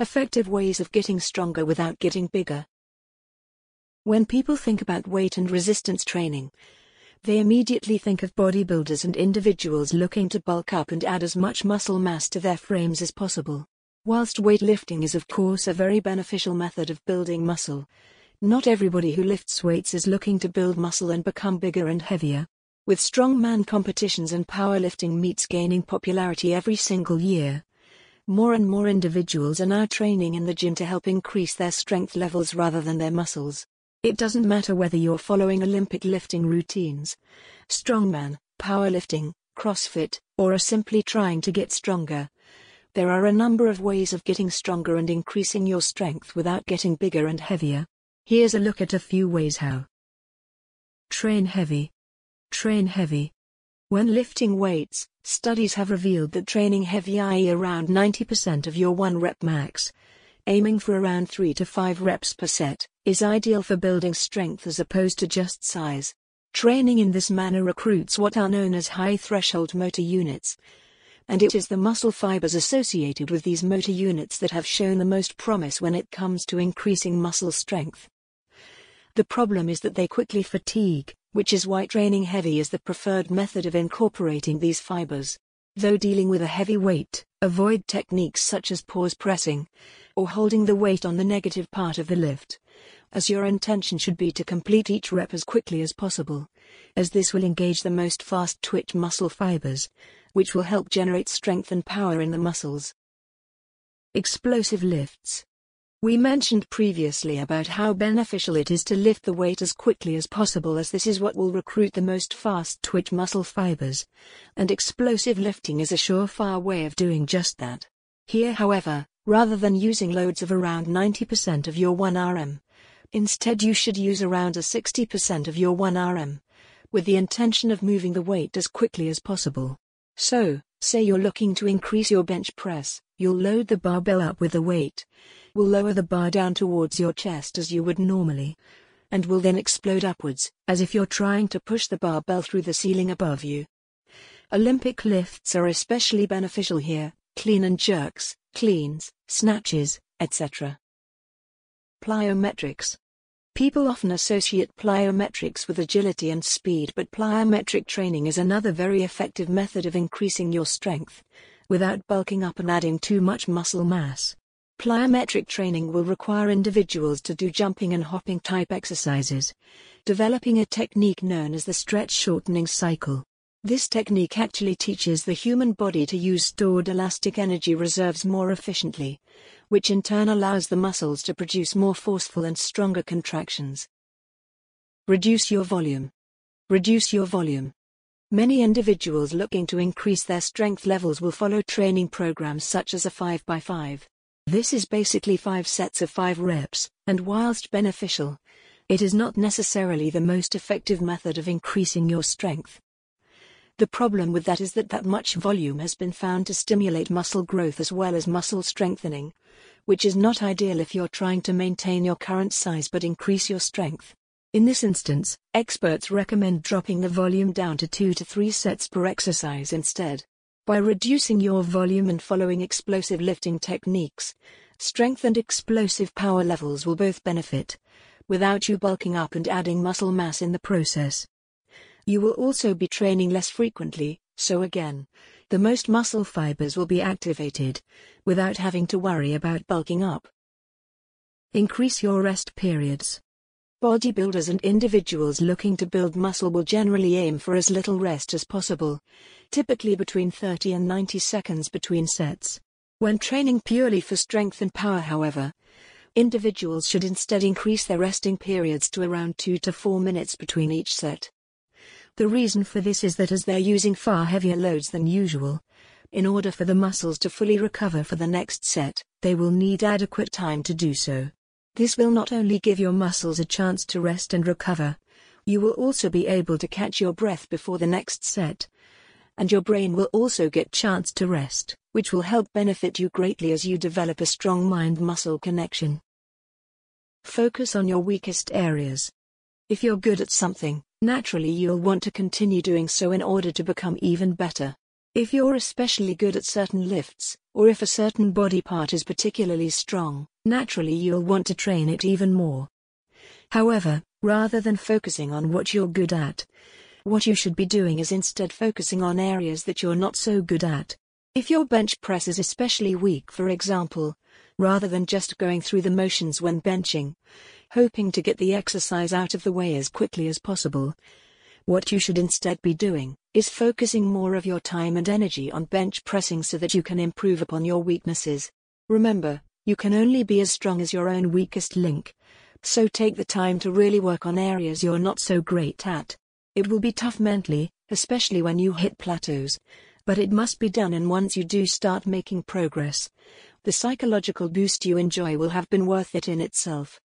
Effective ways of getting stronger without getting bigger. When people think about weight and resistance training, they immediately think of bodybuilders and individuals looking to bulk up and add as much muscle mass to their frames as possible. Whilst weightlifting is of course a very beneficial method of building muscle, not everybody who lifts weights is looking to build muscle and become bigger and heavier. With strongman competitions and powerlifting meets gaining popularity every single year, more and more individuals are now training in the gym to help increase their strength levels rather than their muscles. It doesn't matter whether you're following Olympic lifting routines, strongman, powerlifting, CrossFit, or are simply trying to get stronger. There are a number of ways of getting stronger and increasing your strength without getting bigger and heavier. Here's a look at a few ways how. Train heavy. Train heavy. When lifting weights, studies have revealed that training heavy i.e. around 90% of your 1 rep max, aiming for around 3 to 5 reps per set, is ideal for building strength as opposed to just size. Training in this manner recruits what are known as high threshold motor units, and it is the muscle fibers associated with these motor units that have shown the most promise when it comes to increasing muscle strength. The problem is that they quickly fatigue, which is why training heavy is the preferred method of incorporating these fibers. Though dealing with a heavy weight, avoid techniques such as pause pressing or holding the weight on the negative part of the lift as your intention should be to complete each rep as quickly as possible, as this will engage the most fast twitch muscle fibers, which will help generate strength and power in the muscles. Explosive lifts. We mentioned previously about how beneficial it is to lift the weight as quickly as possible as this is what will recruit the most fast twitch muscle fibers, and explosive lifting is a surefire way of doing just that. Here however, rather than using loads of around 90% of your 1 RM, Instead you should use around a 60% of your 1 RM, with the intention of moving the weight as quickly as possible. So, say you're looking to increase your bench press, you'll load the barbell up with the weight, will lower the bar down towards your chest as you would normally, and will then explode upwards, as if you're trying to push the barbell through the ceiling above you. Olympic lifts are especially beneficial here, clean and jerks, cleans, snatches, etc. Plyometrics. People often associate plyometrics with agility and speed, but plyometric training is another very effective method of increasing your strength without bulking up and adding too much muscle mass. Plyometric training will require individuals to do jumping and hopping type exercises, developing a technique known as the stretch shortening cycle. This technique actually teaches the human body to use stored elastic energy reserves more efficiently, which in turn allows the muscles to produce more forceful and stronger contractions. Reduce your volume. Reduce your volume. Many individuals looking to increase their strength levels will follow training programs such as a 5x5. This is basically 5 sets of 5 reps, and whilst beneficial, it is not necessarily the most effective method of increasing your strength. The problem with that is that that much volume has been found to stimulate muscle growth as well as muscle strengthening, which is not ideal if you're trying to maintain your current size but increase your strength. In this instance, experts recommend dropping the volume down to 2 to 3 sets per exercise instead. By reducing your volume and following explosive lifting techniques, strength and explosive power levels will both benefit, without you bulking up and adding muscle mass in the process. You will also be training less frequently, so again, the most muscle fibers will be activated, without having to worry about bulking up. Increase your rest periods. Bodybuilders and individuals looking to build muscle will generally aim for as little rest as possible, typically between 30 and 90 seconds between sets. When training purely for strength and power, however, individuals should instead increase their resting periods to around 2 to 4 minutes between each set. The reason for this is that as they're using far heavier loads than usual, in order for the muscles to fully recover for the next set, they will need adequate time to do so. This will not only give your muscles a chance to rest and recover, you will also be able to catch your breath before the next set. And your brain will also get chance to rest, which will help benefit you greatly as you develop a strong mind-muscle connection. Focus on your weakest areas. If you're good at something, Naturally you'll want to continue doing so in order to become even better. If you're especially good at certain lifts, or if a certain body part is particularly strong, naturally you'll want to train it even more. However, rather than focusing on what you're good at, what you should be doing is instead focusing on areas that you're not so good at. If your bench press is especially weak, for example, rather than just going through the motions when benching, hoping to get the exercise out of the way as quickly as possible, what you should instead be doing is focusing more of your time and energy on bench pressing so that you can improve upon your weaknesses. Remember, you can only be as strong as your own weakest link. So take the time to really work on areas you're not so great at. It will be tough mentally, especially when you hit plateaus. But it must be done and once you do start making progress, the psychological boost you enjoy will have been worth it in itself.